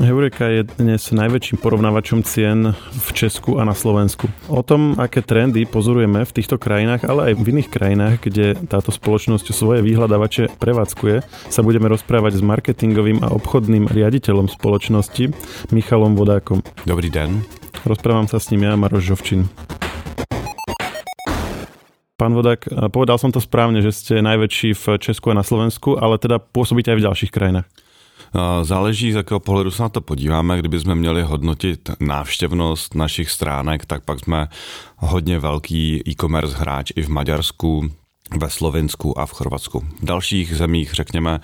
Heureka je dnes najväčším porovnávačom cien v Česku a na Slovensku. O tom, aké trendy pozorujeme v týchto krajinách, ale aj v iných krajinách, kde táto spoločnosť svoje vyhľadávače prevádzkuje, sa budeme rozprávať s marketingovým a obchodným riaditeľom spoločnosti Michalom Vodákom. Dobrý den. Rozprávam sa s ním ja, Maroš Žovčin. Pán Vodák, povedal som to správne, že ste najväčší v Česku a na Slovensku, ale teda pôsobíte aj v ďalších krajinách. Záleží, z jakého pohledu se na to podíváme. Kdyby jsme měli hodnotit návštěvnost našich stránek, tak pak jsme hodně velký e-commerce hráč i v Maďarsku, ve Slovensku a v Chorvatsku. V dalších zemích, řekněme,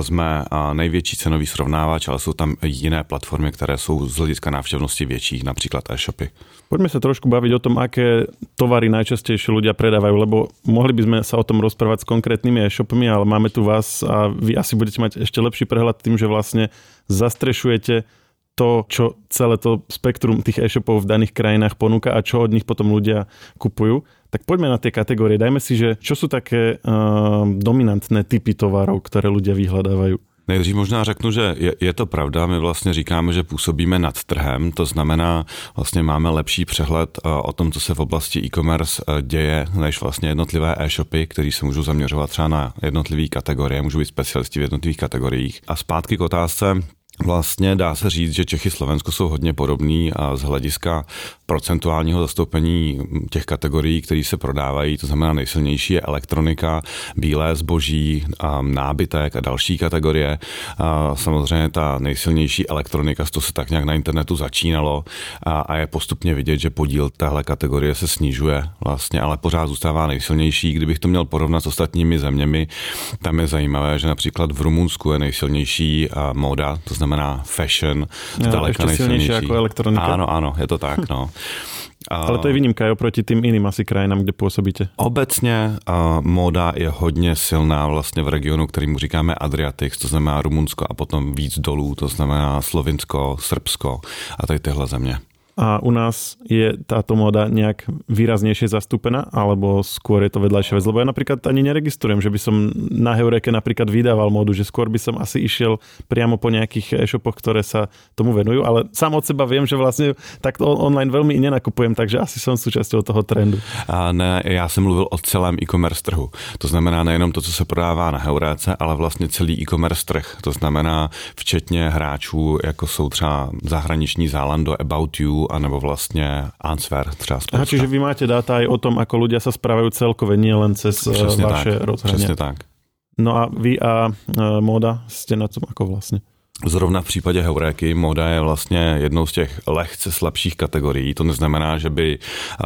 jsme největší cenový srovnávač, ale jsou tam jiné platformy, které jsou z hlediska návštěvnosti větší, například e-shopy. Poďme sa trošku baviť o tom, aké tovary najčastejšie ľudia predávajú, lebo mohli by sme sa o tom rozprávať s konkrétnymi e-shopmi, ale máme tu vás a vy asi budete mať ešte lepší prehľad tým, že vlastne zastrešujete to, čo celé to spektrum tých e-shopov v daných krajinách ponúka a čo od nich potom ľudia kupujú. Tak poďme na tie kategórie. Dajme si, že čo sú také uh, dominantné typy tovarov, ktoré ľudia vyhľadávajú. Nejdřív možná řeknu, že je, je to pravda, my vlastně říkáme, že působíme nad trhem, to znamená, vlastně máme lepší přehled eh, o tom, co se v oblasti e-commerce eh, děje, než vlastně jednotlivé e-shopy, které se můžou zaměřovat třeba na jednotlivé kategorie, můžou být specialisti v jednotlivých kategoriích. A zpátky k otázce, Vlastně dá se říct, že Čechy Slovensko jsou hodně podobný a z hlediska procentuálního zastoupení těch kategorií, které se prodávají, to znamená nejsilnější je elektronika, bílé zboží, nábytek a další kategorie. Samozřejmě ta nejsilnější elektronika, to se tak nějak na internetu začínalo a, je postupně vidět, že podíl téhle kategorie se snižuje vlastně, ale pořád zůstává nejsilnější. Kdybych to měl porovnat s ostatními zeměmi, tam je zajímavé, že například v Rumunsku je nejsilnější móda, to znamená fashion, zdaleka nejsilnější. jako elektronika. Ano, ano, je to tak, no. Ale to je výnimka aj oproti tým iným asi krajinám, kde působíte. Obecně uh, móda je hodně silná vlastně v regionu, kterýmu říkáme Adriatic, to znamená Rumunsko a potom víc dolů, to znamená Slovinsko, Srbsko a tady tyhle země a u nás je táto móda nejak výraznejšie zastúpená, alebo skôr je to vedľajšia vec? Lebo ja napríklad ani neregistrujem, že by som na Heureke napríklad vydával módu, že skôr by som asi išiel priamo po nejakých e-shopoch, ktoré sa tomu venujú, ale sám od seba viem, že vlastne takto online veľmi nenakupujem, takže asi som súčasťou toho trendu. A ne, já jsem mluvil o celém e-commerce trhu. To znamená nejenom to, co se prodává na Heuréce, ale vlastně celý e-commerce trh. To znamená včetně hráčů, jako jsou třeba zahraniční Zalando, About You, anebo vlastně Answer třeba spousta. Aha, čiže vy máte data aj o tom, ako ľudia sa správajú celkové, nie len cez Přesně vaše tak, rozhrania. Přesně tak. No a vy a uh, Moda ste na tom ako vlastně? Zrovna v případě Heuréky moda je vlastně jednou z těch lehce slabších kategorií. To neznamená, že by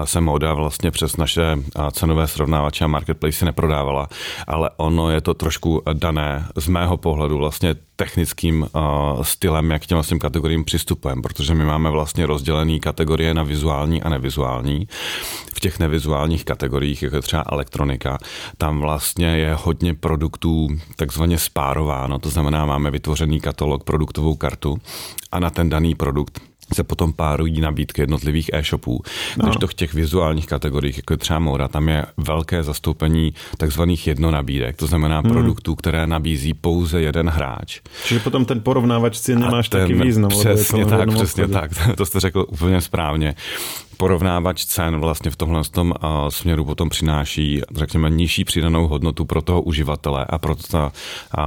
se moda vlastně přes naše cenové srovnávače a marketplace neprodávala, ale ono je to trošku dané z mého pohledu vlastně technickým stylem, jak těm vlastně kategoriím přistupujeme, protože my máme vlastně rozdělené kategorie na vizuální a nevizuální. V těch nevizuálních kategoriích, jako je třeba elektronika, tam vlastně je hodně produktů takzvaně spárováno, to znamená, máme vytvořený katalog, produktovou kartu a na ten daný produkt se potom párují nabídky jednotlivých e-shopů. No. Když to v těch vizuálních kategoriích, jako je třeba Moura, tam je velké zastoupení takzvaných jednonabídek, to znamená hmm. produktů, které nabízí pouze jeden hráč. Čiže potom ten porovnávač si nemáš taky význam. Přesně tak, přesně tak, to jste řekl úplně správně porovnávač cen vlastně v tomhle tom směru potom přináší, řekněme, nižší přidanou hodnotu pro toho uživatele a proto ta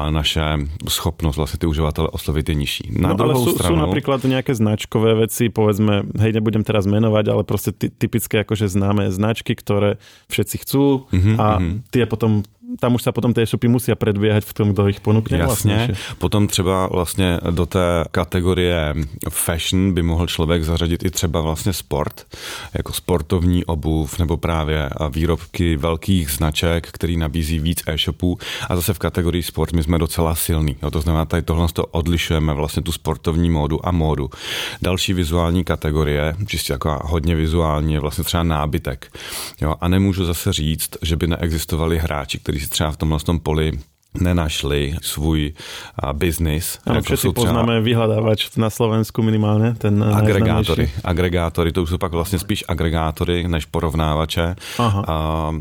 naše schopnost vlastně ty uživatele oslovit je nižší. Na no, ale sú, stranu... sú napríklad nejaké značkové veci, povedzme, hej, nebudem teraz menovať, ale prostě ty, typické akože známe značky, ktoré všetci chcú mm-hmm, a mm-hmm. tie potom tam už se potom ty e-shopy musí předběhat v tom, kdo jich ponukne. Jasně, vlastně. potom třeba vlastně do té kategorie fashion by mohl člověk zařadit i třeba vlastně sport, jako sportovní obuv nebo právě výrobky velkých značek, který nabízí víc e-shopů a zase v kategorii sport my jsme docela silní. Jo, to znamená, tady tohle to odlišujeme vlastně tu sportovní módu a módu. Další vizuální kategorie, čistě jako hodně vizuální, je vlastně třeba nábytek. Jo, a nemůžu zase říct, že by neexistovali hráči, kteří si třeba v tomhle tom poli nenašli svůj biznis. Ano, jako všetci poznáme vyhledávač na Slovensku minimálně, ten Agregátory. Agregátory, to už jsou pak vlastně spíš agregátory než porovnávače. Aha. A,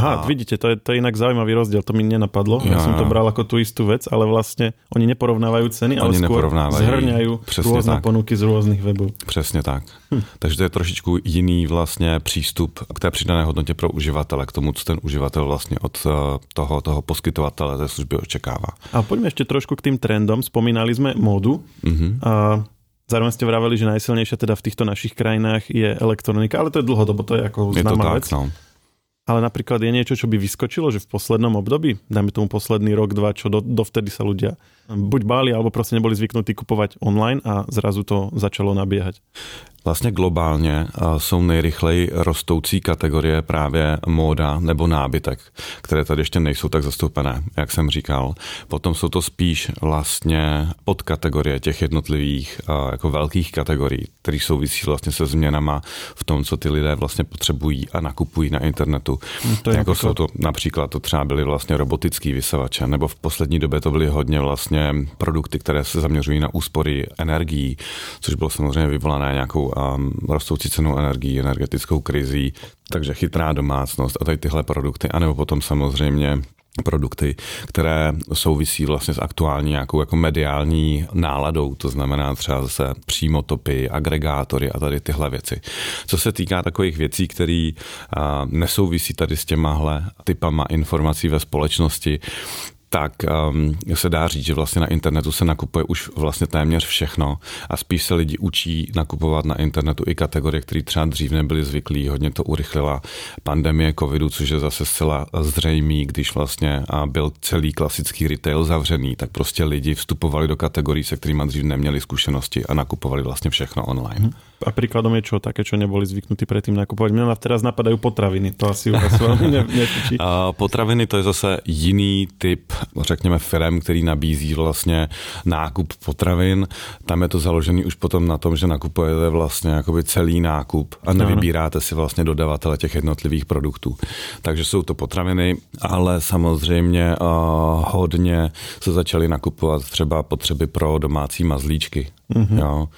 Aha, a... vidíte, to je, to je inak zaujímavý rozdiel, to mi nenapadlo. Ja, ja som to bral ako tú istú vec, ale vlastne oni neporovnávajú ceny, ale skôr zhrňajú rôzne tak. ponuky z rôznych webů. Přesně tak. Hm. Takže to je trošičku jiný vlastně přístup k té přidané hodnotě pro uživatele, k tomu, co ten uživatel vlastně od eh, toho, toho poskytovatele té služby očekává. A poďme ešte trošku k tým trendom. Spomínali sme módu. Mm-hmm. A Zároveň ste vraveli, že najsilnejšia teda v týchto našich krajinách je elektronika, ale to je dlhodobo, to je ako je známa vec. No. Ale napríklad je niečo, čo by vyskočilo, že v poslednom období, dajme tomu posledný rok, dva, čo do, dovtedy sa ľudia buď báli, alebo proste neboli zvyknutí kupovať online a zrazu to začalo nabiehať. Vlastně globálně jsou nejrychleji rostoucí kategorie právě móda nebo nábytek, které tady ještě nejsou tak zastoupené, jak jsem říkal. Potom jsou to spíš vlastně podkategorie těch jednotlivých jako velkých kategorií, které souvisí vlastně se změnama v tom, co ty lidé vlastně potřebují a nakupují na internetu. No to jako jsou to například to třeba byly vlastně robotický vysavače, nebo v poslední době to byly hodně vlastně produkty, které se zaměřují na úspory energií, což bylo samozřejmě vyvolané nějakou a rostoucí cenou energií, energetickou krizí, takže chytrá domácnost a tady tyhle produkty, anebo potom samozřejmě produkty, které souvisí vlastně s aktuální nějakou jako mediální náladou, to znamená třeba zase přímotopy, agregátory a tady tyhle věci. Co se týká takových věcí, které nesouvisí tady s těmahle typama informací ve společnosti, tak um, se dá říct, že vlastně na internetu se nakupuje už vlastně téměř všechno a spíš se lidi učí nakupovat na internetu i kategorie, které třeba dřív nebyly zvyklí. Hodně to urychlila pandemie covidu, což je zase zcela zřejmý, když vlastně byl celý klasický retail zavřený, tak prostě lidi vstupovali do kategorií, se kterými dřív neměli zkušenosti a nakupovali vlastně všechno online. Hmm. A príkladom je čo také, čo neboli zvyknutí predtým nakupovať. Mňa teraz napadajú potraviny, to asi u vás veľmi ne, A potraviny to je zase jiný typ, řekněme, firm, který nabízí vlastně nákup potravin. Tam je to založený už potom na tom, že nakupujete vlastně jakoby celý nákup a nevybíráte si vlastně dodavatele těch jednotlivých produktů. Takže jsou to potraviny, ale samozřejmě uh, hodně se začaly nakupovat třeba potřeby pro domácí mazlíčky Mm-hmm. Jo.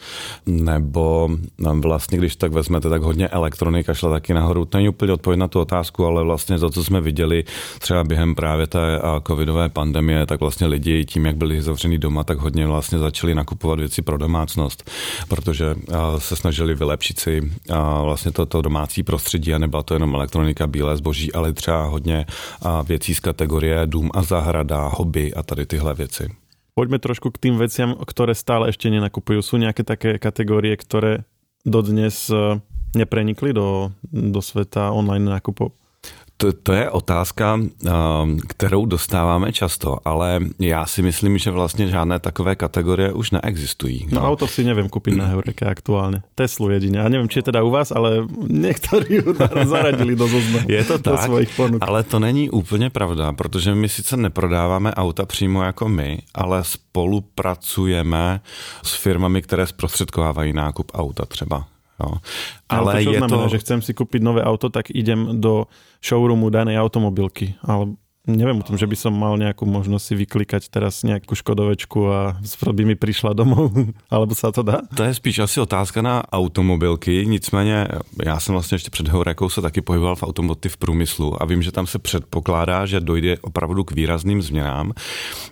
Nebo no, vlastně, když tak vezmete, tak hodně elektronika šla taky nahoru. To není úplně odpověď na tu otázku, ale vlastně to, co jsme viděli třeba během právě té covidové pandemie, tak vlastně lidi tím, jak byli zavřený doma, tak hodně vlastně začali nakupovat věci pro domácnost, protože se snažili vylepšit si vlastně to, to domácí prostředí a nebyla to jenom elektronika, bílé zboží, ale třeba hodně věcí z kategorie dům a zahrada, hobby a tady tyhle věci. Poďme trošku k tým veciam, ktoré stále ešte nenakupujú. Sú nejaké také kategórie, ktoré dodnes eh, neprenikli do, do sveta online nákupov? To, to je otázka, kterou dostáváme často, ale já si myslím, že vlastně žádné takové kategorie už neexistují. No, no auto si nevím koupit na Heureke aktuálně. Teslu jedině. Já nevím, či je teda u vás, ale někteří ju zaradili do zoznamu. Je to tak, svojich ponuk. ale to není úplně pravda, protože my sice neprodáváme auta přímo jako my, ale spolupracujeme s firmami, které zprostředkovávají nákup auta třeba. Jo. Ale, ale to, čo je znamená, to... že chcem si kúpiť nové auto, tak idem do showroomu danej automobilky. Ale neviem o tom, že by som mal nejakú možnosť si vyklikať teraz nejakú škodovečku a by mi prišla domov, alebo sa to dá? To je spíš asi otázka na automobilky, nicméně já jsem vlastně ještě před Heurekou se taky pohyboval v automotiv průmyslu a vím, že tam se předpokládá, že dojde opravdu k výrazným změnám,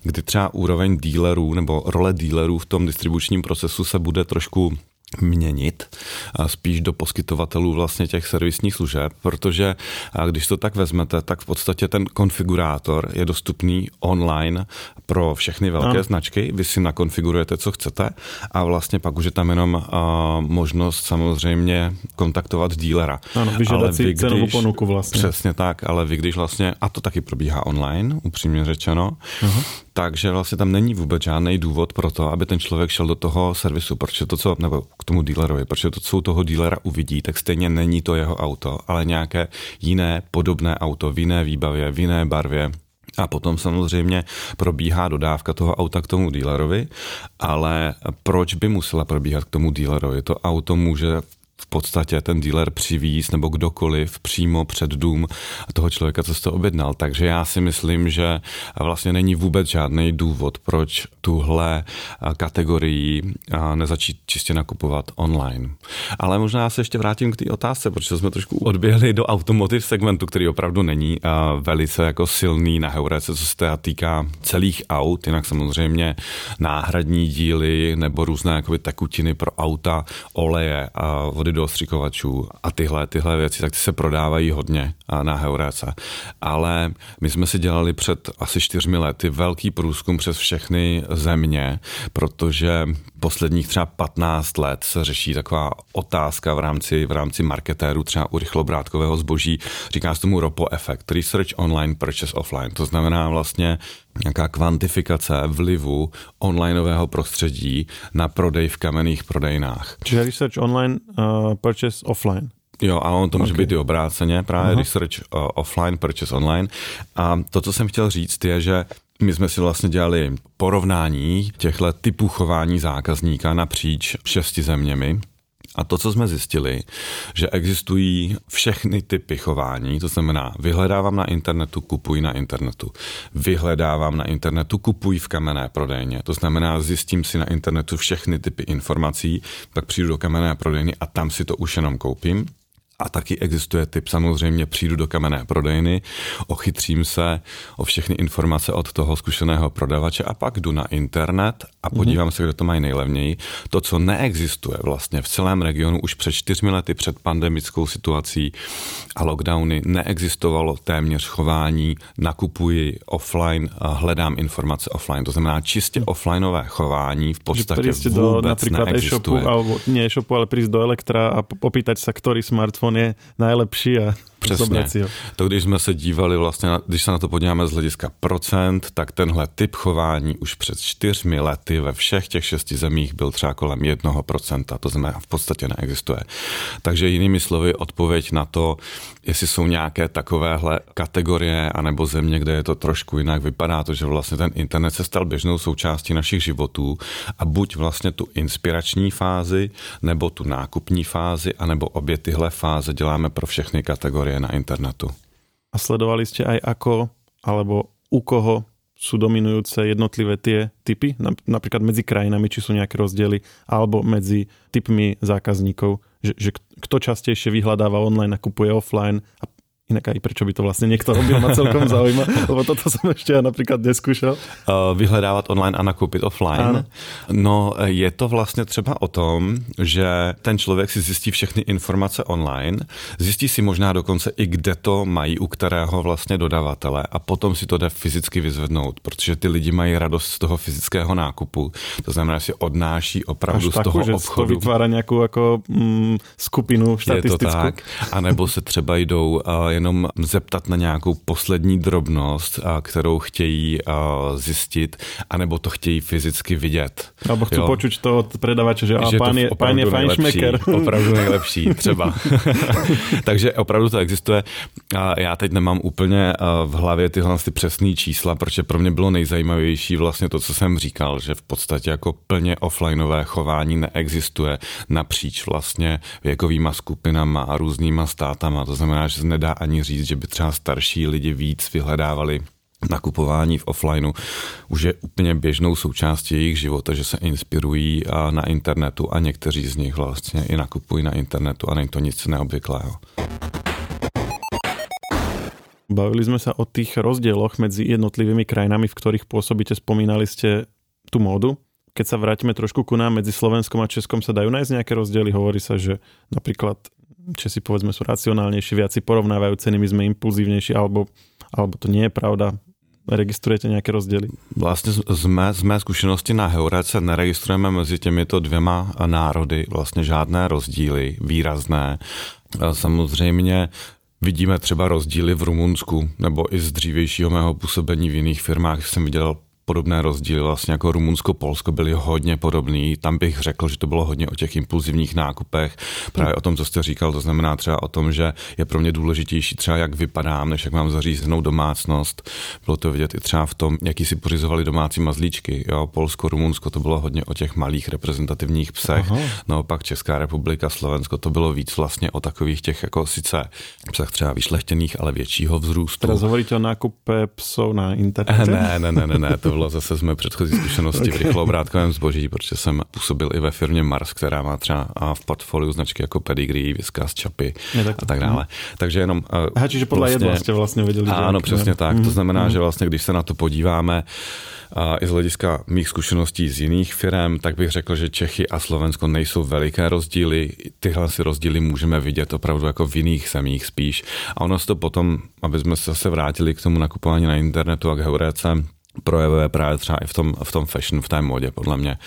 kdy třeba úroveň dílerů nebo role dílerů v tom distribučním procesu se bude trošku měnit a spíš do poskytovatelů vlastně těch servisních služeb, protože když to tak vezmete, tak v podstatě ten konfigurátor je dostupný online pro všechny velké no. značky. Vy si nakonfigurujete, co chcete a vlastně pak už je tam jenom uh, možnost samozřejmě kontaktovat dílera. Ano, vyžadat si když, cenovou ponuku vlastně. Přesně tak, ale vy když vlastně, a to taky probíhá online, upřímně řečeno, uh-huh takže vlastně tam není vůbec žádný důvod pro to, aby ten člověk šel do toho servisu, protože to, co, nebo tomu dílerovi, protože to, co u toho dílera uvidí, tak stejně není to jeho auto, ale nějaké jiné podobné auto v jiné výbavě, v jiné barvě, a potom samozřejmě probíhá dodávka toho auta k tomu dílerovi, ale proč by musela probíhat k tomu dílerovi? To auto může v podstatě ten dealer přivíz nebo kdokoliv přímo před dům toho člověka, co to objednal. Takže já si myslím, že vlastně není vůbec žádný důvod, proč tuhle kategorii nezačít čistě nakupovat online. Ale možná se ještě vrátím k té otázce, protože jsme trošku odběhli do automotive segmentu, který opravdu není velice jako silný na Heurece, co se týká celých aut, jinak samozřejmě náhradní díly nebo různé jakoby, tekutiny pro auta, oleje a vody do ostřikovačů a tyhle, tyhle věci, tak ty se prodávají hodně na Heurece. Ale my jsme si dělali před asi čtyřmi lety velký průzkum přes všechny země, protože posledních třeba 15 let se řeší taková otázka v rámci, v rámci marketéru třeba u rychlobrátkového zboží. Říká se tomu ROPO efekt, Research Online, Purchase Offline. To znamená vlastně nějaká kvantifikace vlivu onlineového prostředí na prodej v kamenných prodejnách. Čiže research online, uh, purchase offline. Jo, a on to může okay. být i obráceně, právě Aha. research uh, offline, purchase online. A to, co jsem chtěl říct, je, že my jsme si vlastně dělali porovnání těchto typů chování zákazníka napříč šesti zeměmi. A to, co jsme zjistili, že existují všechny typy chování, to znamená, vyhledávám na internetu, kupuji na internetu. Vyhledávám na internetu, kupuji v kamenné prodejně. To znamená, zjistím si na internetu všechny typy informací, pak přijdu do kamenné prodejny a tam si to už jenom koupím. A taky existuje typ, samozřejmě přijdu do kamenné prodejny, ochytřím se o všechny informace od toho zkušeného prodavače a pak jdu na internet a mhm. podívám mm-hmm. se, kde to mají nejlevněji. To, co neexistuje vlastně v celém regionu už před čtyřmi lety před pandemickou situací a lockdowny, neexistovalo téměř chování, nakupuji offline a hledám informace offline. To znamená čistě offlineové chování v podstatě vůbec do například neexistuje. e-shopu, alebo nie e-shopu, ale prísť do elektra a popýtať sa, ktorý smartfon on je najlepší a Přesně. To, když jsme se dívali vlastně, když se na to podíváme z hlediska procent, tak tenhle typ chování už před čtyřmi lety ve všech těch šesti zemích byl třeba kolem jednoho procenta, to znamená v podstatě neexistuje. Takže jinými slovy odpověď na to, jestli jsou nějaké takovéhle kategorie anebo země, kde je to trošku jinak, vypadá to, že vlastně ten internet se stal běžnou součástí našich životů a buď vlastně tu inspirační fázi, nebo tu nákupní fázi, anebo obě tyhle fáze děláme pro všechny kategorie na internetu. A sledovali ste aj ako, alebo u koho sú dominujúce jednotlivé tie typy, napríklad medzi krajinami, či sú nejaké rozdiely, alebo medzi typmi zákazníkov, že, že kto častejšie vyhľadáva online a kupuje offline a Inak aj prečo by to vlastně někdo robil, ma celkom zaujíma, lebo toto jsem ještě ja například neskúšal. Uh, vyhledávat online a nakoupit offline. Ano. No, je to vlastně třeba o tom, že ten člověk si zjistí všechny informace online, zjistí si možná dokonce i kde to mají, u kterého vlastně dodavatele a potom si to jde fyzicky vyzvednout, protože ty lidi mají radost z toho fyzického nákupu. To znamená, že si odnáší opravdu Až z taku, toho že obchodu. to vytvára nějakou jako mm, skupinu statistickou. Je to tak. A nebo se třeba jdou uh, jenom zeptat na nějakou poslední drobnost, kterou chtějí zjistit, anebo to chtějí fyzicky vidět. Nebo chci počuť to od predavače, že, že pán, je, pán je fajnšmeker. Opravdu nejlepší, třeba. Takže opravdu to existuje. A já teď nemám úplně v hlavě tyhle ty přesné čísla, protože pro mě bylo nejzajímavější vlastně to, co jsem říkal, že v podstatě jako plně offlineové chování neexistuje napříč vlastně věkovýma skupinama a různýma státama. To znamená, že se nedá ani říct, že by třeba starší lidi víc vyhledávali nakupování v offlineu už je úplně běžnou součástí jejich života, že se inspirují na internetu a někteří z nich vlastně i nakupují na internetu a není to nic neobvyklého. Bavili sme sa o tých rozdieloch medzi jednotlivými krajinami, v ktorých pôsobíte. Spomínali ste tú módu. Keď sa vrátime trošku ku nám, medzi Slovenskom a Českom sa dajú nájsť nejaké rozdiely. Hovorí sa, že napríklad Česi povedzme sú racionálnejší, viac si porovnávajú ceny, my sme impulzívnejší, alebo, alebo to nie je pravda. Registrujete nějaké rozdíly? Vlastně z mé, z mé zkušenosti na Heurece neregistrujeme mezi těmito dvěma národy vlastně žádné rozdíly výrazné. Samozřejmě vidíme třeba rozdíly v Rumunsku nebo i z dřívějšího mého působení v jiných firmách jsem viděl podobné rozdíly, vlastně jako Rumunsko, Polsko byly hodně podobný. Tam bych řekl, že to bylo hodně o těch impulzivních nákupech, právě o tom, co jste říkal, to znamená třeba o tom, že je pro mě důležitější třeba, jak vypadám, než jak mám zařízenou domácnost. Bylo to vidět i třeba v tom, jaký si pořizovali domácí mazlíčky. Jo? Polsko, Rumunsko, to bylo hodně o těch malých reprezentativních psech. Aha. No pak Česká republika, Slovensko, to bylo víc vlastně o takových těch jako sice psech třeba vyšlechtěných, ale většího vzrůstu. Teraz hovoríte o nákupe psů na internetu? Ne, ne, ne, ne, ne, to bylo zase z mé předchozí zkušenosti okay. v rychlobrátkovém zboží, protože jsem působil i ve firmě Mars, která má třeba v portfoliu značky jako Pedigree, Whiskas, Čapy tak a tak dále. Takže jenom... Aha, čiže podle vlastně, jedla jste vlastně viděli. Ano, přesně tak. To mhm, znamená, mm. že vlastně, když se na to podíváme, a i z hlediska mých zkušeností z jiných firm, tak bych řekl, že Čechy a Slovensko nejsou veliké rozdíly. Tyhle si rozdíly můžeme vidět opravdu jako v jiných zemích spíš. A ono se to potom, aby jsme se zase vrátili k tomu nakupování na internetu a k heuréce, projevuje právě třeba i v tom, v tom fashion, v té modě, podle mě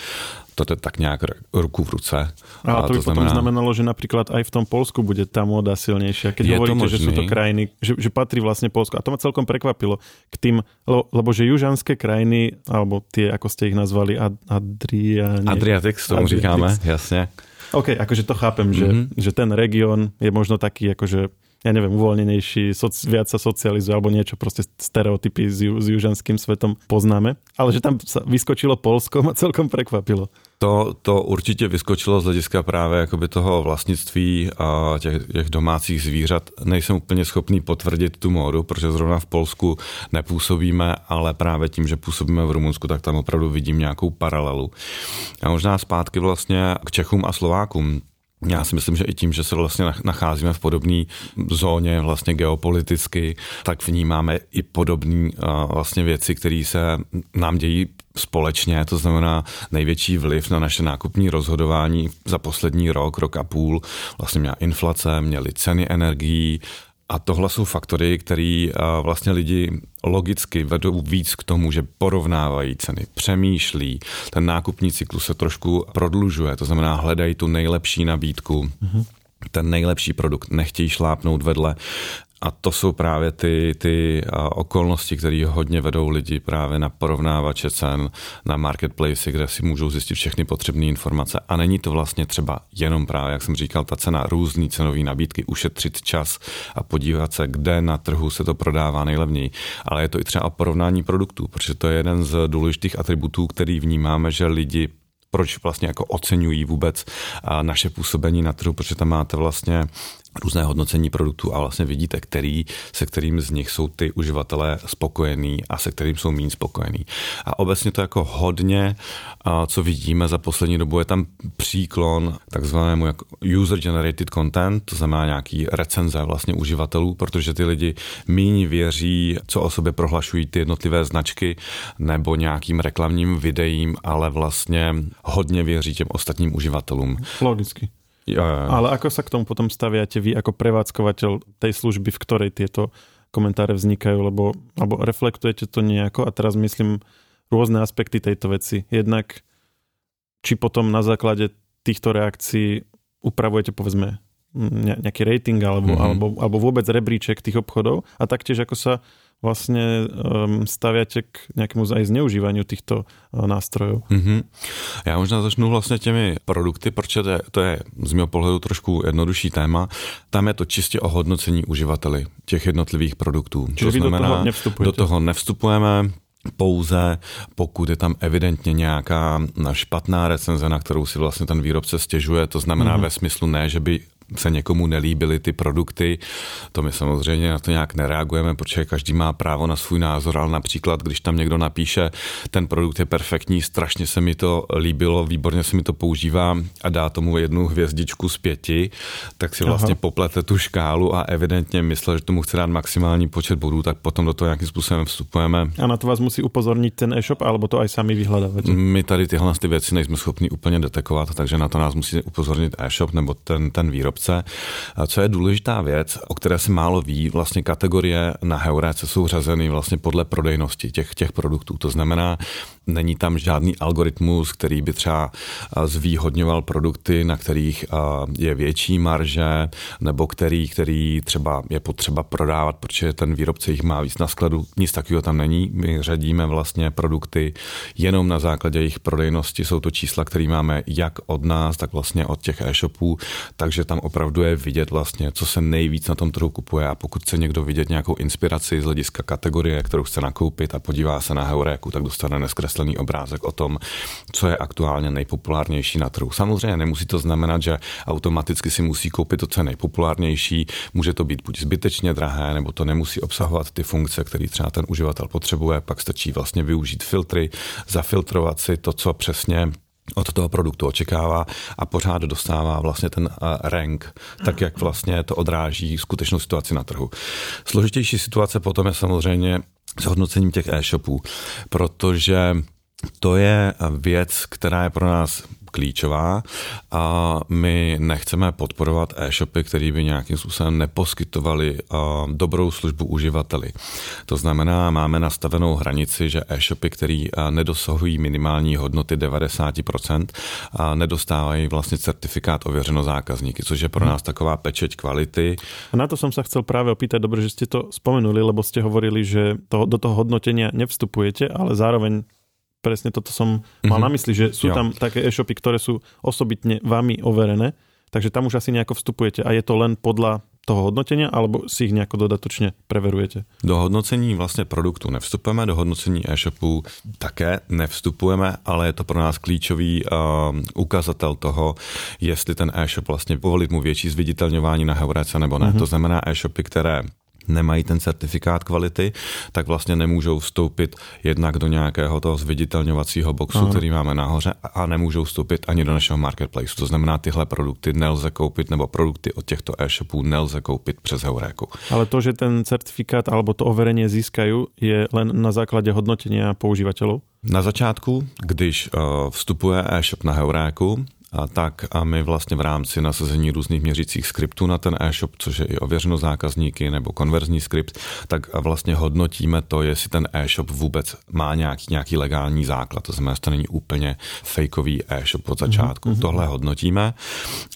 to je tak nějak ruku v ruce. A, a to by to potom znamená... znamenalo, že napríklad aj v tom Polsku bude tá móda silnejšia. Keď je hovoríte, že sú to krajiny, že, že patrí vlastne Polsko. A to ma celkom prekvapilo k tým, lebo, lebo že južanské krajiny, alebo tie, ako ste ich nazvali, Ad, Adriani... Tomu Adriatix. říkáme, jasne. OK, akože to chápem, mm-hmm. že, mhm. že ten región je možno taký akože ja neviem, uvoľnenejší, soci, viac sa socializuje alebo niečo, proste stereotypy s, ju, s južanským svetom poznáme. Ale že tam sa vyskočilo Polsko, ma celkom prekvapilo. To, to určitě vyskočilo z hlediska právě jakoby toho vlastnictví a těch, těch domácích zvířat. Nejsem úplně schopný potvrdit tu módu, protože zrovna v Polsku nepůsobíme, ale právě tím, že působíme v Rumunsku, tak tam opravdu vidím nějakou paralelu. A možná zpátky vlastně k Čechům a Slovákům já si myslím, že i tím, že se vlastně nacházíme v podobné zóně vlastně geopoliticky, tak vnímáme i podobné vlastně věci, které se nám dějí společně, to znamená největší vliv na naše nákupní rozhodování za poslední rok, rok a půl. Vlastně měla inflace, měly ceny energií, a tohle jsou faktory, které vlastně lidi logicky vedou víc k tomu, že porovnávají ceny, přemýšlí, ten nákupní cyklus se trošku prodlužuje, to znamená hledají tu nejlepší nabídku, mm-hmm ten nejlepší produkt, nechtějí šlápnout vedle a to jsou právě ty, ty okolnosti, které hodně vedou lidi právě na porovnávače cen, na marketplace, kde si můžou zjistit všechny potřebné informace. A není to vlastně třeba jenom právě, jak jsem říkal, ta cena různý cenový nabídky, ušetřit čas a podívat se, kde na trhu se to prodává nejlevněji. Ale je to i třeba porovnání produktů, protože to je jeden z důležitých atributů, který vnímáme, že lidi proč vlastně jako oceňují vůbec naše působení na trhu, protože tam máte vlastně různé hodnocení produktů a vlastně vidíte, který, se kterým z nich jsou ty uživatelé spokojení a se kterým jsou méně spokojení. A obecně to jako hodně, co vidíme za poslední dobu, je tam příklon takzvanému jako user-generated content, to znamená nějaký recenze vlastně uživatelů, protože ty lidi méně věří, co o sobě prohlašují ty jednotlivé značky nebo nějakým reklamním videím, ale vlastně hodně věří těm ostatním uživatelům. Logicky. Jo, jo, jo. Ale ako sa k tomu potom staviate vy ako prevádzkovateľ tej služby, v ktorej tieto komentáre vznikajú, lebo, alebo reflektujete to nejako a teraz myslím rôzne aspekty tejto veci. Jednak či potom na základe týchto reakcií upravujete povedzme nejaký rating alebo, mm-hmm. alebo, alebo vôbec rebríček tých obchodov a taktiež ako sa vlastně um, staviate k nějakému aj zneužívání těchto uh, nástrojů. Mm-hmm. Já možná začnu vlastně těmi produkty, protože to je, to je z mého pohledu trošku jednodušší téma. Tam je to čistě o hodnocení uživateli těch jednotlivých produktů. Čili to znamená, do toho, do toho nevstupujeme, pouze pokud je tam evidentně nějaká špatná recenze, na kterou si vlastně ten výrobce stěžuje, to znamená mm-hmm. ve smyslu ne, že by se někomu nelíbily ty produkty. To my samozřejmě na to nějak nereagujeme, protože každý má právo na svůj názor, ale například, když tam někdo napíše, ten produkt je perfektní, strašně se mi to líbilo, výborně se mi to používá a dá tomu jednu hvězdičku z pěti, tak si vlastně Aha. poplete tu škálu a evidentně myslel, že tomu chce dát maximální počet bodů, tak potom do toho nějakým způsobem vstupujeme. A na to vás musí upozornit ten e-shop, alebo to aj sami vyhledáváte? My tady tyhle ty věci nejsme schopni úplně detekovat, takže na to nás musí upozornit e-shop nebo ten, ten výrobce výrobce. Co je důležitá věc, o které se málo ví, vlastně kategorie na Heuréce jsou řazeny vlastně podle prodejnosti těch, těch produktů. To znamená, není tam žádný algoritmus, který by třeba zvýhodňoval produkty, na kterých je větší marže, nebo který, který třeba je potřeba prodávat, protože ten výrobce jich má víc na skladu. Nic takového tam není. My řadíme vlastně produkty jenom na základě jejich prodejnosti. Jsou to čísla, které máme jak od nás, tak vlastně od těch e-shopů, takže tam opravdu je vidět vlastně, co se nejvíc na tom trhu kupuje a pokud chce někdo vidět nějakou inspiraci z hlediska kategorie, kterou chce nakoupit a podívá se na Heuréku, tak dostane neskreslený obrázek o tom, co je aktuálně nejpopulárnější na trhu. Samozřejmě nemusí to znamenat, že automaticky si musí koupit to, co je nejpopulárnější. Může to být buď zbytečně drahé, nebo to nemusí obsahovat ty funkce, které třeba ten uživatel potřebuje. Pak stačí vlastně využít filtry, zafiltrovat si to, co přesně od toho produktu očekává a pořád dostává vlastně ten rank, tak jak vlastně to odráží skutečnou situaci na trhu. Složitější situace potom je samozřejmě s hodnocením těch e-shopů, protože to je věc, která je pro nás klíčová a my nechceme podporovat e-shopy, které by nějakým způsobem neposkytovali dobrou službu uživateli. To znamená, máme nastavenou hranici, že e-shopy, které nedosahují minimální hodnoty 90%, nedostávají vlastně certifikát ověřeno zákazníky, což je pro nás taková pečeť kvality. A na to som sa chcel práve opýtať, dobre, že ste to spomenuli, lebo ste hovorili, že to, do toho hodnotenia nevstupujete, ale zároveň presne toto som mal mm-hmm. na mysli, že sú jo. tam také e-shopy, ktoré sú osobitne vami overené, takže tam už asi nejako vstupujete a je to len podľa toho hodnotenia, alebo si ich nejako dodatočne preverujete? Do hodnocení vlastně produktu nevstupujeme, do hodnocení e-shopu také nevstupujeme, ale je to pro nás klíčový uh, ukazatel toho, jestli ten e-shop vlastně povolit mu větší zviditelňování na Heurece nebo ne. Mm-hmm. To znamená e-shopy, které nemají ten certifikát kvality, tak vlastně nemůžou vstoupit jednak do nějakého toho zviditelňovacího boxu, Aha. který máme nahoře a nemůžou vstoupit ani do našeho marketplace. To znamená, tyhle produkty nelze koupit nebo produkty od těchto e-shopů nelze koupit přes Heuréku. Ale to, že ten certifikát alebo to overení získají, je len na základě hodnotení používatelů? Na začátku, když uh, vstupuje e-shop na Heuréku, a tak a my vlastně v rámci nasazení různých měřících skriptů na ten e-shop, což je i ověřeno zákazníky nebo konverzní skript, tak vlastně hodnotíme to, jestli ten e-shop vůbec má nějaký, nějaký legální základ. To znamená, že to není úplně fakeový e-shop od začátku. Mm-hmm. Tohle hodnotíme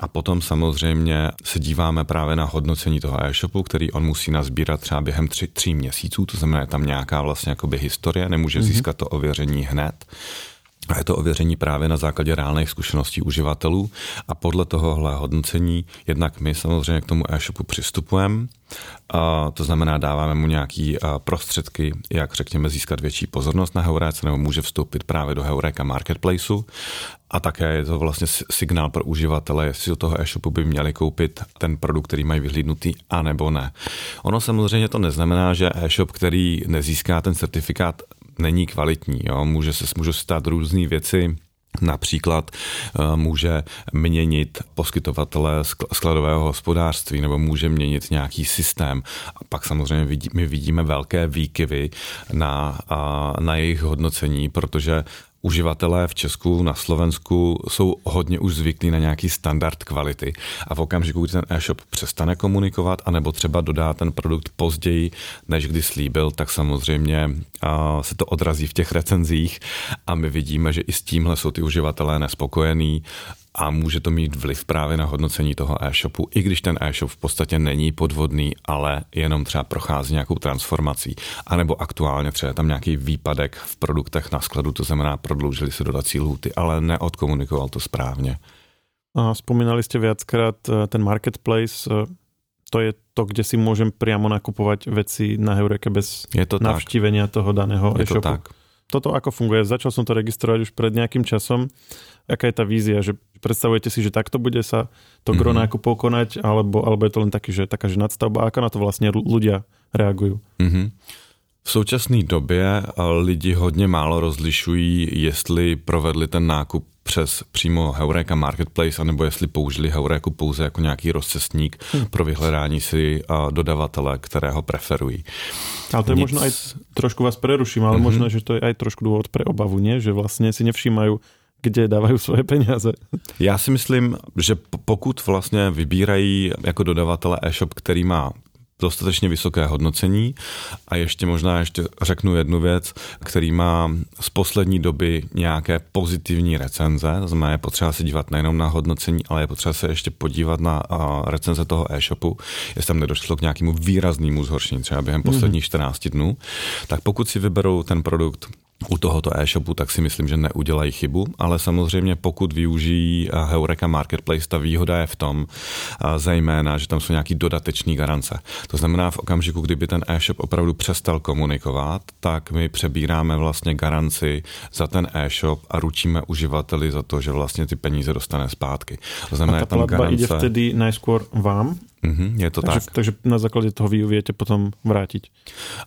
a potom samozřejmě se díváme právě na hodnocení toho e-shopu, který on musí nazbírat třeba během tři, tří měsíců, to znamená, je tam nějaká vlastně jakoby historie, nemůže mm-hmm. získat to ověření hned. A je to ověření právě na základě reálných zkušeností uživatelů a podle tohohle hodnocení jednak my samozřejmě k tomu e-shopu přistupujeme, a to znamená dáváme mu nějaký prostředky, jak řekněme získat větší pozornost na Heuréce nebo může vstoupit právě do Heuréka Marketplaceu a také je to vlastně signál pro uživatele, jestli do toho e-shopu by měli koupit ten produkt, který mají vyhlídnutý, a nebo ne. Ono samozřejmě to neznamená, že e-shop, který nezíská ten certifikát není kvalitní. Jo? Může se může stát různé věci, Například eh, může měnit poskytovatele skladového hospodářství nebo může měnit nějaký systém. A pak samozřejmě my vidíme velké výkyvy na, na jejich hodnocení, protože uživatelé v Česku, na Slovensku jsou hodně už zvyklí na nějaký standard kvality. A v okamžiku, kdy ten e-shop přestane komunikovat anebo třeba dodá ten produkt později, než kdy slíbil, tak samozřejmě se to odrazí v těch recenzích. A my vidíme, že i s tímhle jsou ty uživatelé nespokojení a může to mít vliv právě na hodnocení toho e-shopu, i když ten e-shop v podstatě není podvodný, ale jenom třeba prochází nějakou transformací, anebo aktuálně třeba tam nějaký výpadek v produktech na skladu, to znamená prodloužili se dodací lhuty, ale neodkomunikoval to správně. A spomínali jste viackrát eh, ten marketplace, eh, to je to, kde si môžem priamo nakupovať veci na Heureke bez je to navštívenia tak. toho daného je e-shopu. To tak. Toto ako funguje? Začal som to registrovať už pred nejakým časom. Aká je tá vízia, že Predstavujete si, že takto bude sa to mm-hmm. gro nákupov konať, alebo, alebo je to len taký, že, taká že nadstavba? Ako na to vlastně ľudia reagují? Mm-hmm. V současné době lidi hodně málo rozlišují, jestli provedli ten nákup přes přímo Heureka Marketplace, anebo jestli použili Heureku pouze jako nějaký rozcestník hmm. pro vyhledání si dodavatele, kterého preferují. Ale to je Nic... možno aj trošku vás preruším, ale mm-hmm. možno, že to je aj trošku důvod pre obavu, nie? že vlastně si nevšímají kde dávají svoje peníze. Já si myslím, že pokud vlastně vybírají jako dodavatele e-shop, který má dostatečně vysoké hodnocení a ještě možná ještě řeknu jednu věc, který má z poslední doby nějaké pozitivní recenze, to znamená je potřeba se dívat nejenom na hodnocení, ale je potřeba se ještě podívat na recenze toho e-shopu, jestli tam nedošlo k nějakému výraznému zhoršení třeba během posledních 14 dnů, tak pokud si vyberou ten produkt u tohoto e-shopu, tak si myslím, že neudělají chybu, ale samozřejmě pokud využijí eh, Heureka Marketplace, ta výhoda je v tom eh, zejména, že tam jsou nějaký dodateční garance. To znamená v okamžiku, kdyby ten e-shop opravdu přestal komunikovat, tak my přebíráme vlastně garanci za ten e-shop a ručíme uživateli za to, že vlastně ty peníze dostane zpátky. To znamená, a ta tam garance... ide vtedy najskôr vám, Mm-hmm, je to takže, tak. Takže na základě toho vy viete potom vrátit.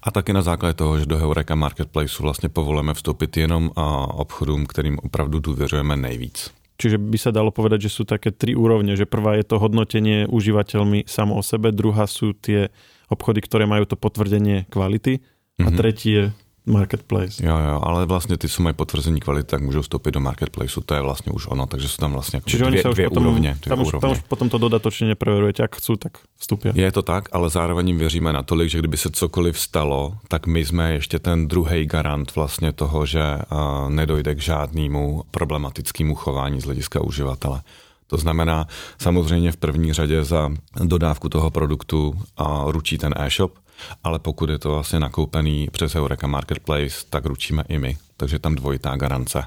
A taky na základě toho, že do Heureka Marketplaceu vlastně povolujeme vstoupit jenom a obchodům, kterým opravdu důvěřujeme nejvíc. Čiže by sa dalo povedať, že sú také tri úrovne, že prvá je to hodnotenie užívateľmi samo o sebe, druhá sú tie obchody, ktoré majú to potvrdenie kvality a mm-hmm. tretí je Marketplace. Jo, jo, ale vlastně ty, co mají potvrzení kvality, tak můžou vstoupit do Marketplaceu, to je vlastně už ono, takže jsou tam vlastně jako Čiže dvě, dvě potom, úrovně. Dvě tam, už, úrovně. tam už potom to dodatečně nepreverujete, jak chcou, tak vstupí. Je to tak, ale zároveň jim věříme natolik, že kdyby se cokoliv stalo, tak my jsme ještě ten druhý garant vlastně toho, že uh, nedojde k žádnému problematickému chování z hlediska uživatele. To znamená, samozřejmě v první řadě za dodávku toho produktu a ručí ten e-shop, ale pokud je to vlastně nakoupený přes Eureka Marketplace, tak ručíme i my. Takže tam dvojitá garance.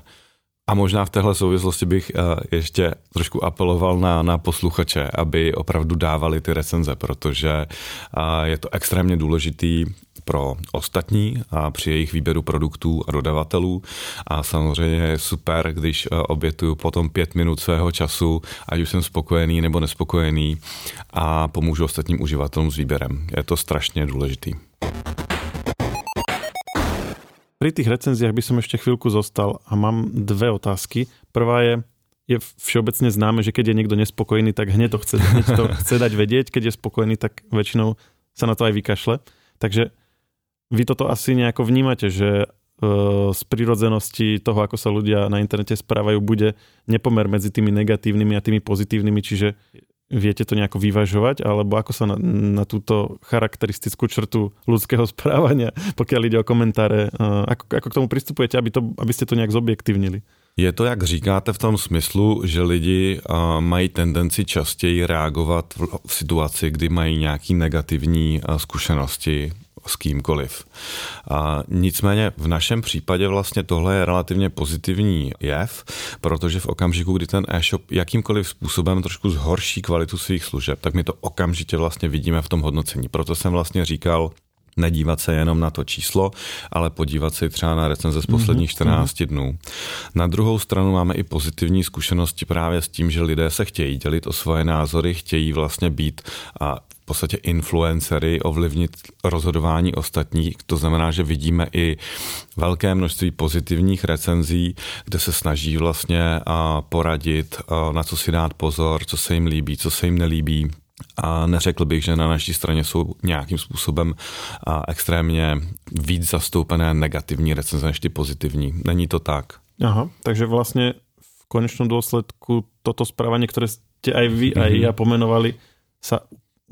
A možná v téhle souvislosti bych uh, ještě trošku apeloval na, na posluchače, aby opravdu dávali ty recenze, protože uh, je to extrémně důležitý pro ostatní a při jejich výběru produktů a dodavatelů. A samozřejmě je super, když uh, obětuju potom pět minut svého času, ať už jsem spokojený nebo nespokojený a pomůžu ostatním uživatelům s výběrem. Je to strašně důležitý. Pri tých recenziách by som ešte chvíľku zostal a mám dve otázky. Prvá je, je všeobecne známe, že keď je niekto nespokojný, tak hneď to chce, hneď to chce dať vedieť. Keď je spokojný, tak väčšinou sa na to aj vykašle. Takže vy toto asi nejako vnímate, že e, z prírodzenosti toho, ako sa ľudia na internete správajú, bude nepomer medzi tými negatívnymi a tými pozitívnymi, čiže Viete to nejako vyvažovať, alebo ako sa na, na túto charakteristickú črtu ľudského správania, pokiaľ ide o komentáře, ako, ako k tomu pristupujete, aby, to, aby ste to nějak zobjektivnili? Je to, jak říkáte, v tom smyslu, že lidi mají tendenci častěji reagovat v situaci, kdy mají nějaké negativní zkušenosti s kýmkoliv. A nicméně v našem případě vlastně tohle je relativně pozitivní jev, protože v okamžiku, kdy ten e-shop jakýmkoliv způsobem trošku zhorší kvalitu svých služeb, tak my to okamžitě vlastně vidíme v tom hodnocení. Proto jsem vlastně říkal, nedívat se jenom na to číslo, ale podívat se třeba na recenze z posledních 14 mm-hmm. dnů. Na druhou stranu máme i pozitivní zkušenosti právě s tím, že lidé se chtějí dělit o svoje názory, chtějí vlastně být a podstatě influencery ovlivnit rozhodování ostatních. To znamená, že vidíme i velké množství pozitivních recenzí, kde se snaží vlastně poradit, na co si dát pozor, co se jim líbí, co se jim nelíbí. A neřekl bych, že na naší straně jsou nějakým způsobem extrémně víc zastoupené negativní recenze než ty pozitivní. Není to tak. Aha, takže vlastně v konečnom dôsledku toto správanie, ktoré ste aj vy, aj mhm. ja pomenovali, sa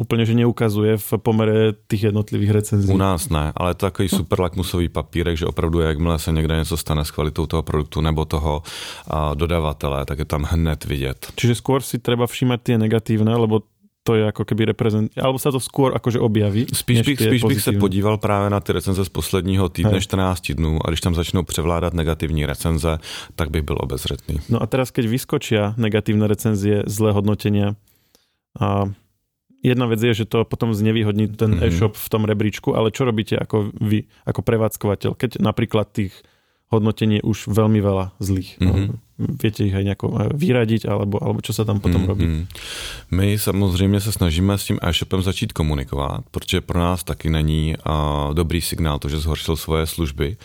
úplně, že neukazuje v pomere těch jednotlivých recenzí. U nás ne, ale to takový super lakmusový papírek, že opravdu jakmile se někde něco stane s kvalitou toho produktu nebo toho a, dodavatele, tak je tam hned vidět. Čiže skôr si treba všímať tie negatívne, lebo to je jako keby reprezent... Alebo se to skôr akože objaví. Spíš, bych, spíš bych se podíval právě na ty recenze z posledního týdne, Hej. 14 dnů a když tam začnou převládat negativní recenze, tak bych byl obezřetný. No a teraz, keď vyskočia negatívne recenzie, zlé hodnotenia, a jedna vec je, že to potom znevýhodní ten mm-hmm. e-shop v tom rebríčku, ale čo robíte ako vy, ako prevádzkovateľ, keď napríklad tých hodnotení je už veľmi veľa zlých. Mm-hmm. Viete ich aj nejako eh, vyradiť, alebo, alebo čo se tam potom mm-hmm. robí? My samozřejmě se snažíme s tím e-shopem začít komunikovat, protože pro nás taky není uh, dobrý signál to, že zhoršil svoje služby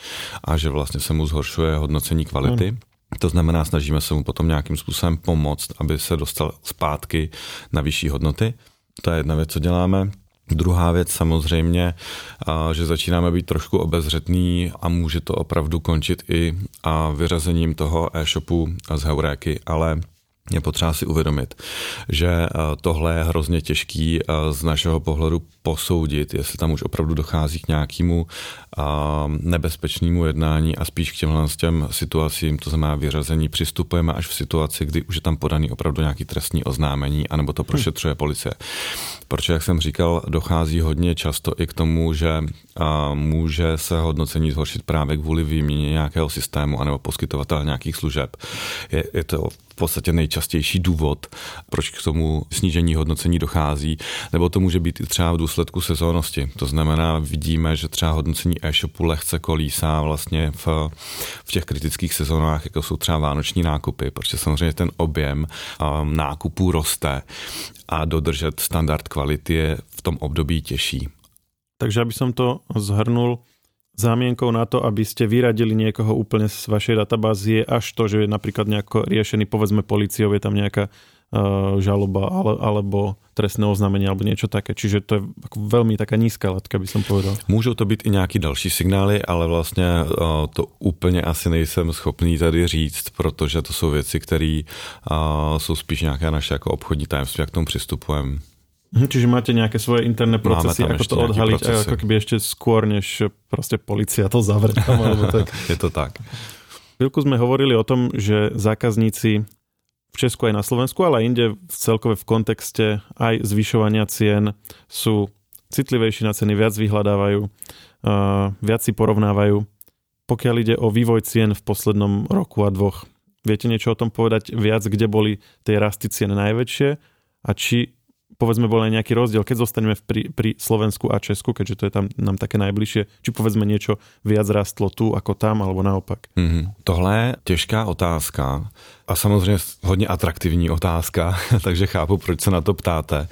a že vlastně se mu zhoršuje hodnocení kvality. Mm. To znamená, snažíme se mu potom nějakým způsobem pomoct, aby se dostal zpátky na vyšší hodnoty. To je jedna věc, co děláme. Druhá věc samozřejmě, že začínáme být trošku obezřetný a může to opravdu končit i vyřazením toho e-shopu z Heuréky, ale je potřeba si uvědomit, že eh, tohle je hrozně těžký eh, z našeho pohledu posoudit, jestli tam už opravdu dochází k nějakému eh, nebezpečnému jednání a spíš k těmhle těm situacím, to znamená vyřazení, přistupujeme až v situaci, kdy už je tam podaný opravdu nějaký trestní oznámení, anebo to prošetřuje policie. Protože, jak jsem říkal, dochází hodně často i k tomu, že může se hodnocení zhoršit právě kvůli výměně nějakého systému anebo poskytovatel nějakých služeb. Je, je to podstatě nejčastější důvod, proč k tomu snížení hodnocení dochází, nebo to může být i třeba v důsledku sezónnosti. To znamená, vidíme, že třeba hodnocení e-shopu lehce kolísá vlastně v, v těch kritických sezónách, jako jsou třeba vánoční nákupy, protože samozřejmě ten objem um, nákupů roste a dodržet standard kvality je v tom období těžší. Takže aby som to zhrnul, zámienkou na to, aby ste vyradili niekoho úplne z vašej databázy je až to, že je napríklad nejako riešený, povedzme policiou, je tam nejaká uh, žaloba ale, alebo trestné oznámení alebo niečo také. Čiže to je veľmi taká nízka latka, by som povedal. Můžou to být i nějaký další signály, ale vlastně uh, to úplně asi nejsem schopný tady říct, protože to jsou věci, které uh, jsou spíš nějaké naše jako obchodní tajemství, jak k tomu přistupujeme. Hm, čiže máte nejaké svoje interné procesy, ako to odhaliť, procesy. ako keby ešte skôr, než proste policia to zavre tam, alebo tak. Je to tak. Chvíľku sme hovorili o tom, že zákazníci v Česku aj na Slovensku, ale aj inde v celkové v kontexte aj zvyšovania cien sú citlivejší na ceny, viac vyhľadávajú, uh, viac si porovnávajú. Pokiaľ ide o vývoj cien v poslednom roku a dvoch, viete niečo o tom povedať viac, kde boli tie rasty cien najväčšie a či povedzme bol aj nejaký rozdiel, keď zostaneme pri, pri Slovensku a Česku, keďže to je tam nám také najbližšie, či povedzme niečo viac rastlo tu ako tam, alebo naopak. Mm-hmm. Tohle je těžká otázka a samozřejmě hodně atraktivní otázka, takže chápu, proč se na to ptáte.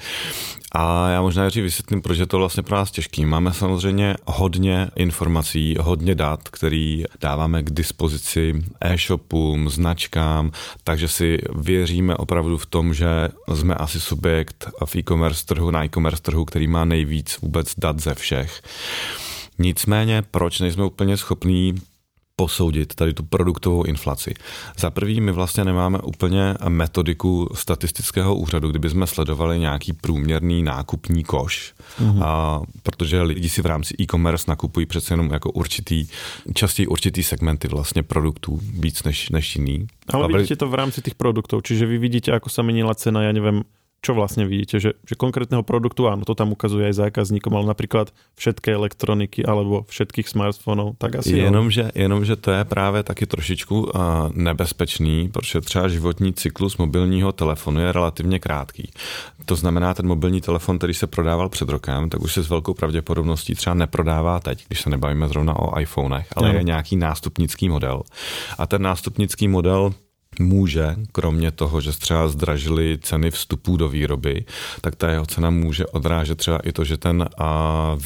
A já možná ještě vysvětlím, proč je to vlastně pro nás těžký. Máme samozřejmě hodně informací, hodně dat, který dáváme k dispozici e-shopům, značkám, takže si věříme opravdu v tom, že jsme asi subjekt v e-commerce trhu, na e-commerce trhu, který má nejvíc vůbec dat ze všech. Nicméně, proč nejsme úplně schopní posoudit tady tu produktovou inflaci. Za prvý, my vlastně nemáme úplně metodiku statistického úřadu, kdyby jsme sledovali nějaký průměrný nákupní koš, mm-hmm. a, protože lidi si v rámci e-commerce nakupují přece jenom jako určitý, častěji určitý segmenty vlastně produktů víc než, než jiný. Ale vidíte to v rámci těch produktů, čiže vy vidíte, ako sa menila cena, ja neviem, čo vlastne vidíte, že, že konkrétneho produktu, áno, to tam ukazuje aj zákazníkom, ale napríklad všetké elektroniky alebo všetkých smartfonů, tak asi jenomže, jenomže to je právě taky trošičku uh, nebezpečný, protože třeba životní cyklus mobilního telefonu je relativně krátký. To znamená, ten mobilní telefon, který se prodával před rokem, tak už se s velkou pravděpodobností třeba neprodává teď, když se nebavíme zrovna o iPhonech, ale je nějaký nástupnický model. A ten nástupnický model může, kromě toho, že třeba zdražili ceny vstupů do výroby, tak ta jeho cena může odrážet třeba i to, že ten a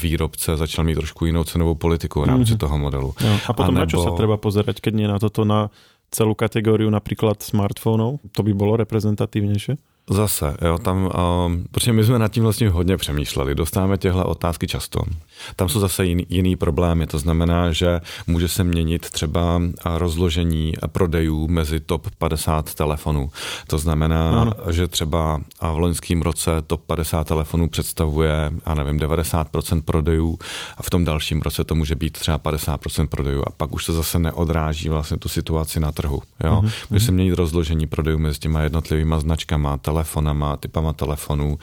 výrobce začal mít trošku jinou cenovou politiku v rámci mm-hmm. toho modelu. Jo. A potom a nebo... na čo sa treba pozerať, keď nie na toto na celú kategóriu napríklad smartfónov? To by bolo reprezentatívnejšie? Zase, jo, tam, um, protože my jsme nad tím vlastně hodně přemýšleli, dostáváme těhle otázky často. Tam jsou zase jiný, jiný problémy, to znamená, že může se měnit třeba rozložení prodejů mezi top 50 telefonů. To znamená, ano. že třeba v loňském roce top 50 telefonů představuje, a nevím, 90% prodejů a v tom dalším roce to může být třeba 50% prodejů a pak už se zase neodráží vlastně tu situaci na trhu. Jo? Uh-huh. Může se měnit rozložení prodejů mezi těma jednotlivými značkama, telefonama, typama telefonů.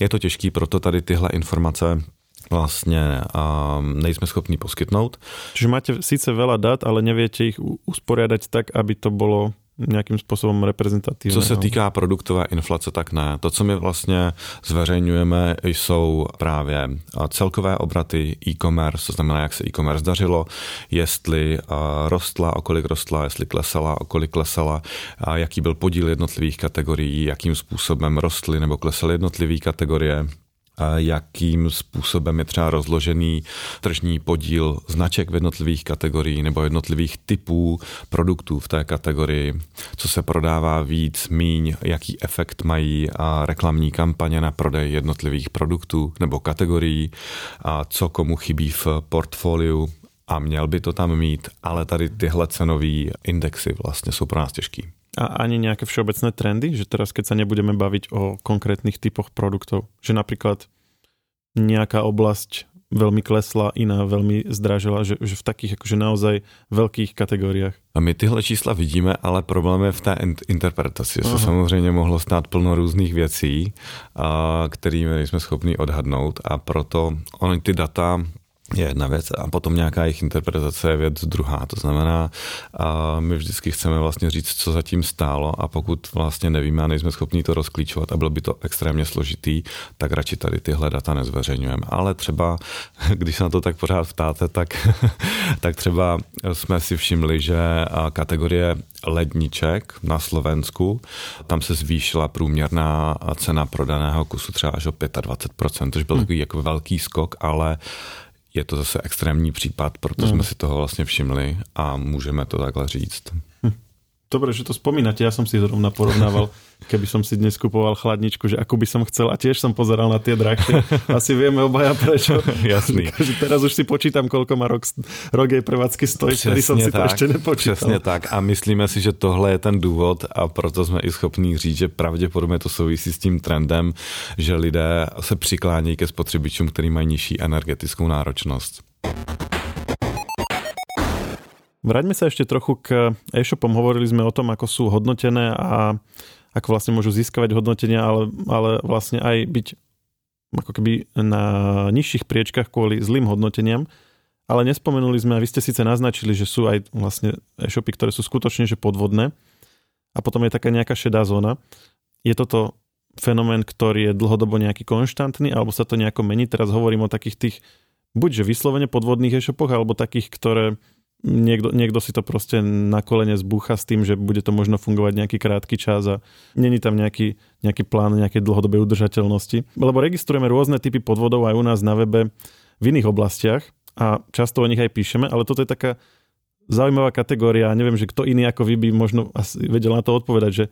Je to těžký, proto tady tyhle informace vlastně um, nejsme schopni poskytnout. Čiže máte sice veľa dat, ale neviete ich usporiadať tak, aby to bolo nějakým způsobem reprezentativní. Co se týká produktové inflace, tak ne. To, co my vlastně zveřejňujeme, jsou právě celkové obraty e-commerce, to znamená, jak se e-commerce dařilo, jestli rostla, o kolik rostla, jestli klesala, o kolik klesala, a jaký byl podíl jednotlivých kategorií, jakým způsobem rostly nebo klesaly jednotlivé kategorie jakým způsobem je třeba rozložený tržní podíl značek v jednotlivých kategoriích nebo jednotlivých typů produktů v té kategorii, co se prodává víc, míň, jaký efekt mají a reklamní kampaně na prodej jednotlivých produktů nebo kategorií? A co komu chybí v portfoliu? A měl by to tam mít, ale tady tyhle cenové indexy vlastně jsou pro nás těžký. A ani nějaké všeobecné trendy, že teraz keď sa nebudeme baviť o konkrétnych typoch produktov, že napríklad nejaká oblasť veľmi klesla, iná veľmi zdražila, že, že v takých akože naozaj veľkých kategoriách. A my tyhle čísla vidíme, ale problém je v té interpretaci. Se samozřejmě mohlo stát plno různých věcí, a, kterými nejsme schopni odhadnout a proto oni ty data je jedna věc a potom nějaká jejich interpretace je věc druhá. To znamená, a my vždycky chceme vlastně říct, co zatím stálo a pokud vlastně nevíme a nejsme schopni to rozklíčovat a bylo by to extrémně složitý, tak radši tady tyhle data nezveřejňujeme. Ale třeba, když se na to tak pořád ptáte, tak, tak třeba jsme si všimli, že kategorie ledniček na Slovensku, tam se zvýšila průměrná cena prodaného kusu třeba až o 25%, což byl hmm. takový jako velký skok, ale je to zase extrémní případ, proto no. jsme si toho vlastně všimli a můžeme to takhle říct. Dobre, že to spomínate, ja som si zrovna porovnával, keby som si dnes kupoval chladničku, že ako by som chcel a tiež som pozeral na tie drahšie. Asi vieme obaja prečo. Jasný. Takže teraz už si počítam, koľko má rok, rok jej prevádzky stojí, ktorý som si tak, to ešte nepočítal. Přesně tak a myslíme si, že tohle je ten důvod a proto jsme i schopní říct, že pravděpodobně to souvisí s tím trendem, že lidé se přiklání ke spotřebičům, který mají nižší energetickou náročnost. Vráťme sa ešte trochu k e-shopom. Hovorili sme o tom, ako sú hodnotené a ako vlastne môžu získavať hodnotenia, ale, ale vlastne aj byť ako keby na nižších priečkach kvôli zlým hodnoteniam. Ale nespomenuli sme, a vy ste síce naznačili, že sú aj vlastne e-shopy, ktoré sú skutočne že podvodné a potom je taká nejaká šedá zóna. Je toto fenomén, ktorý je dlhodobo nejaký konštantný, alebo sa to nejako mení? Teraz hovorím o takých tých buď že vyslovene podvodných e-shopoch, alebo takých, ktoré niekto, niekto si to proste na kolene zbúcha s tým, že bude to možno fungovať nejaký krátky čas a není tam nejaký, nejaký plán nejakej dlhodobej udržateľnosti. Lebo registrujeme rôzne typy podvodov aj u nás na webe v iných oblastiach a často o nich aj píšeme, ale toto je taká zaujímavá kategória a neviem, že kto iný ako vy by možno asi vedel na to odpovedať, že,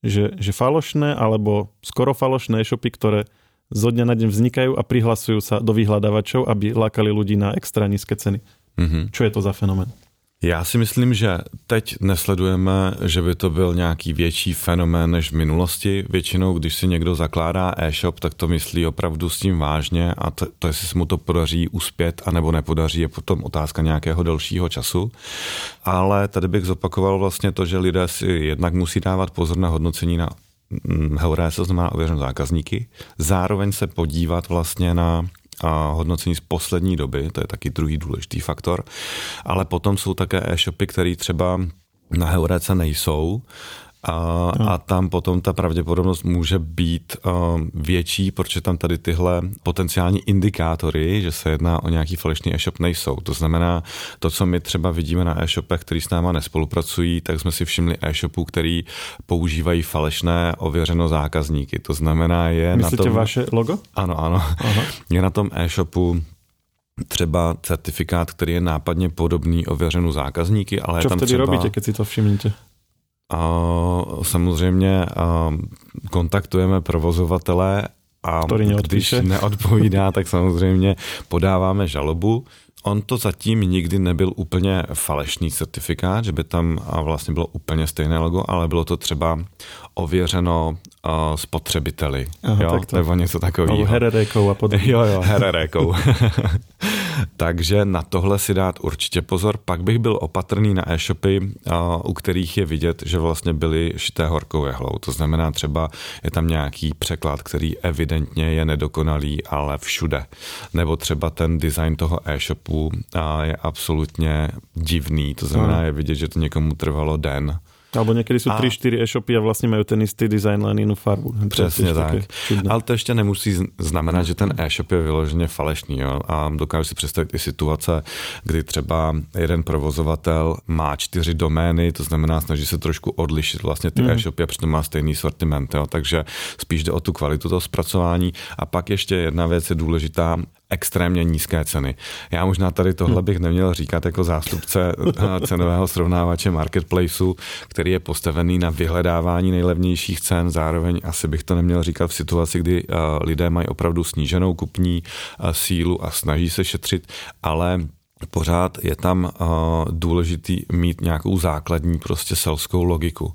že, že falošné alebo skoro falošné e-shopy, ktoré zo dňa na deň vznikajú a prihlasujú sa do vyhľadávačov, aby lákali ľudí na extra nízke ceny. Mm-hmm. Čo je to za fenomén? Já si myslím, že teď nesledujeme, že by to byl nějaký větší fenomén než v minulosti. Většinou, když si někdo zakládá e-shop, tak to myslí opravdu s tím vážně a to, to jestli se mu to podaří uspět a nebo nepodaří, je potom otázka nějakého delšího času. Ale tady bych zopakoval vlastně to, že lidé si jednak musí dávat pozor na hodnocení na mm, Heuré, to znamená ověřené zákazníky, zároveň se podívat vlastně na a hodnocení z poslední doby, to je taky druhý důležitý faktor, ale potom jsou také e-shopy, které třeba na Heurece nejsou a, no. a tam potom ta pravděpodobnost může být uh, větší, protože tam tady tyhle potenciální indikátory, že se jedná o nějaký falešný e-shop, nejsou. To znamená, to, co my třeba vidíme na e-shopech, který s náma nespolupracují, tak jsme si všimli e-shopů, který používají falešné ověřeno zákazníky. To znamená, je Myslíte na tom... vaše logo? Ano, ano. Aha. Je na tom e-shopu třeba certifikát, který je nápadně podobný ověřenou zákazníky, ale Čo je tam vtedy třeba... robíte, keď si to všimnete? A samozřejmě kontaktujeme provozovatele a když neodpovídá, tak samozřejmě podáváme žalobu. On to zatím nikdy nebyl úplně falešný certifikát, že by tam vlastně bylo úplně stejné logo, ale bylo to třeba ověřeno spotřebiteli. Aha, jo? Tak to. Nebo něco takového. Hererekou a podobně. Jo, jo, hererekou. Takže na tohle si dát určitě pozor. Pak bych byl opatrný na e-shopy, u kterých je vidět, že vlastně byly šité horkou jehlou. To znamená třeba je tam nějaký překlad, který evidentně je nedokonalý, ale všude. Nebo třeba ten design toho e-shopu je absolutně divný. To znamená, je vidět, že to někomu trvalo den Alebo někdy jsou 3-4 e-shopy a vlastně mají ten istý design, len jinou farbu. Přesně tak. Ale to ještě nemusí znamenat, že ten e-shop je vyloženě falešný. Jo? A dokážu si představit i situace, kdy třeba jeden provozovatel má čtyři domény, to znamená, snaží se trošku odlišit vlastně ty mm. e-shopy a přitom má stejný sortiment. Jo? Takže spíš jde o tu kvalitu toho zpracování. A pak ještě jedna věc je důležitá, extrémně nízké ceny. Já možná tady tohle bych neměl říkat jako zástupce eh, cenového srovnávače marketplaceu, který je postavený na vyhledávání nejlevnějších cen, zároveň asi bych to neměl říkat v situaci, kdy eh, lidé mají opravdu sníženou kupní eh, sílu a snaží se šetřit, ale pořád je tam uh, důležitý mít nějakou základní prostě selskou logiku.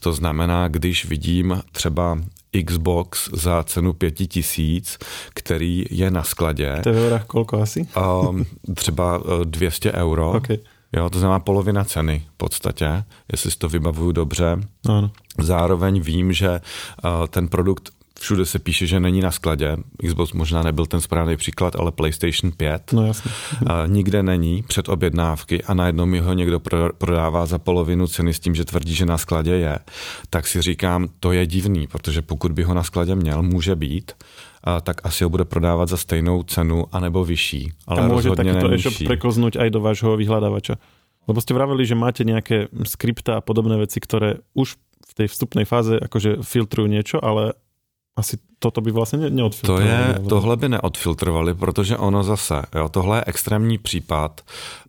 To znamená, když vidím třeba Xbox za cenu pěti tisíc, který je na skladě. To je kolko asi? Um, třeba 200 uh, euro. Okay. Jo, to znamená polovina ceny v podstatě, jestli si to vybavuju dobře. Ano. Zároveň vím, že uh, ten produkt všude se píše, že není na skladě. Xbox možná nebyl ten správný příklad, ale PlayStation 5 no, jasně. A nikde není před objednávky a najednou mi ho někdo prodává za polovinu ceny s tím, že tvrdí, že na skladě je. Tak si říkám, to je divný, protože pokud by ho na skladě měl, může být, a tak asi ho bude prodávat za stejnou cenu anebo vyšší. Ale a může takýto e-shop preklznúť aj do vášho vyhľadávača. Lebo ste vravili, že máte nejaké skripta a podobné veci, ktoré už v tej vstupnej fáze akože filtrujú niečo, ale asi toto by vlastně neodfiltrovali. To je, tohle by neodfiltrovali, protože ono zase, jo, tohle je extrémní případ.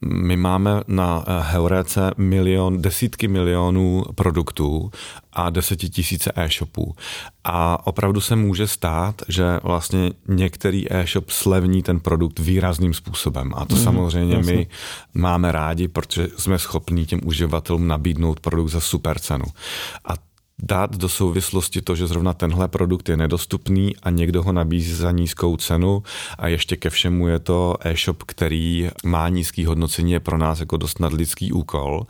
My máme na eh, Heurece milion, desítky milionů produktů a desetitisíce e-shopů. A opravdu se může stát, že vlastně některý e-shop slevní ten produkt výrazným způsobem. A to mm, samozřejmě jasně. my máme rádi, protože jsme schopní těm uživatelům nabídnout produkt za super cenu. A dát do souvislosti to, že zrovna tenhle produkt je nedostupný a někdo ho nabízí za nízkou cenu. A ještě ke všemu je to e-shop, který má nízký hodnocení, je pro nás jako dost nadlidský úkol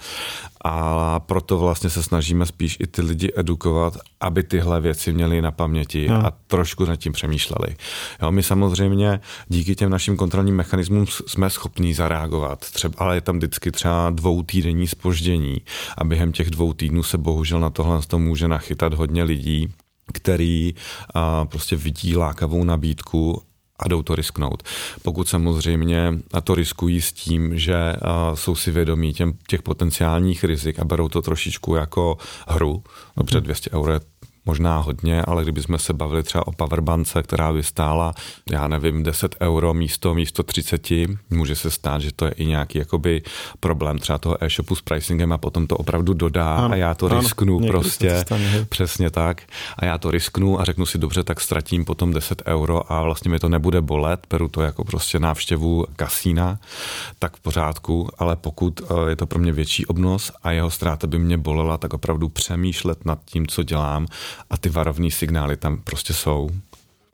a proto vlastně se snažíme spíš i ty lidi edukovat, aby tyhle věci měli na paměti no. a trošku nad tím přemýšleli. Jo, my samozřejmě díky těm našim kontrolním mechanismům jsme schopní zareagovat, třeba, ale je tam vždycky třeba dvou týdenní spoždění a během těch dvou týdnů se bohužel na tohle to může nachytat hodně lidí, který a, prostě vidí lákavou nabídku a jdou to risknout. Pokud samozřejmě a to riskují s tím, že jsou si vědomí těm, těch potenciálních rizik a berou to trošičku jako hru, dobře 200 euro je možná hodně, ale kdybychom se bavili třeba o powerbance, která by stála, já nevím, 10 euro místo, místo 30, může se stát, že to je i nějaký jakoby problém třeba toho e-shopu s pricingem a potom to opravdu dodá ano, a já to ano, risknu prostě, stane, přesně tak, a já to risknu a řeknu si dobře, tak ztratím potom 10 euro a vlastně mi to nebude bolet, beru to jako prostě návštěvu kasína, tak v pořádku, ale pokud eh, je to pro mě větší obnos a jeho ztráta by mě bolela, tak opravdu přemýšlet nad tím, co dělám a ty varovní signály tam prostě jsou.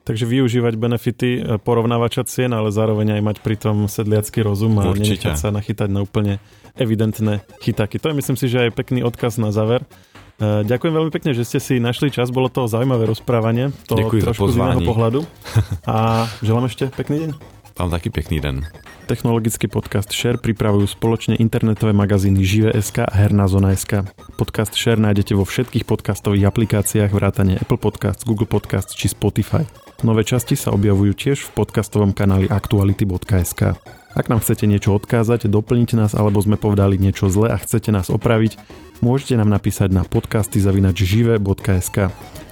Takže využívať benefity eh, porovnávača cien, ale zároveň aj mať pritom sedliacký rozum a Určite. nenechať sa nachytať na úplne evidentné chytaky. To je myslím si, že aj pekný odkaz na záver. Eh, ďakujem veľmi pekne, že ste si našli čas, bolo to zaujímavé rozprávanie, to Děkuji trošku z iného pohľadu a želám ešte pekný deň. Vám taky pěkný den. Technologický podcast Share pripravujú spoločne internetové magazíny Žive.sk a Herná zona.sk. Podcast Share nájdete vo všetkých podcastových aplikáciách vrátane Apple Podcasts, Google Podcasts či Spotify. Nové časti sa objavujú tiež v podcastovom kanáli aktuality.sk. Ak nám chcete niečo odkázať, doplniť nás alebo sme povedali niečo zle a chcete nás opraviť, môžete nám napísať na podcasty.žive.sk.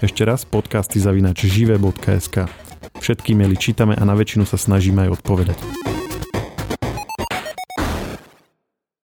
Ešte raz podcasty.žive.sk. Všetky maily čítame a na väčšinu sa snažíme aj odpovedať.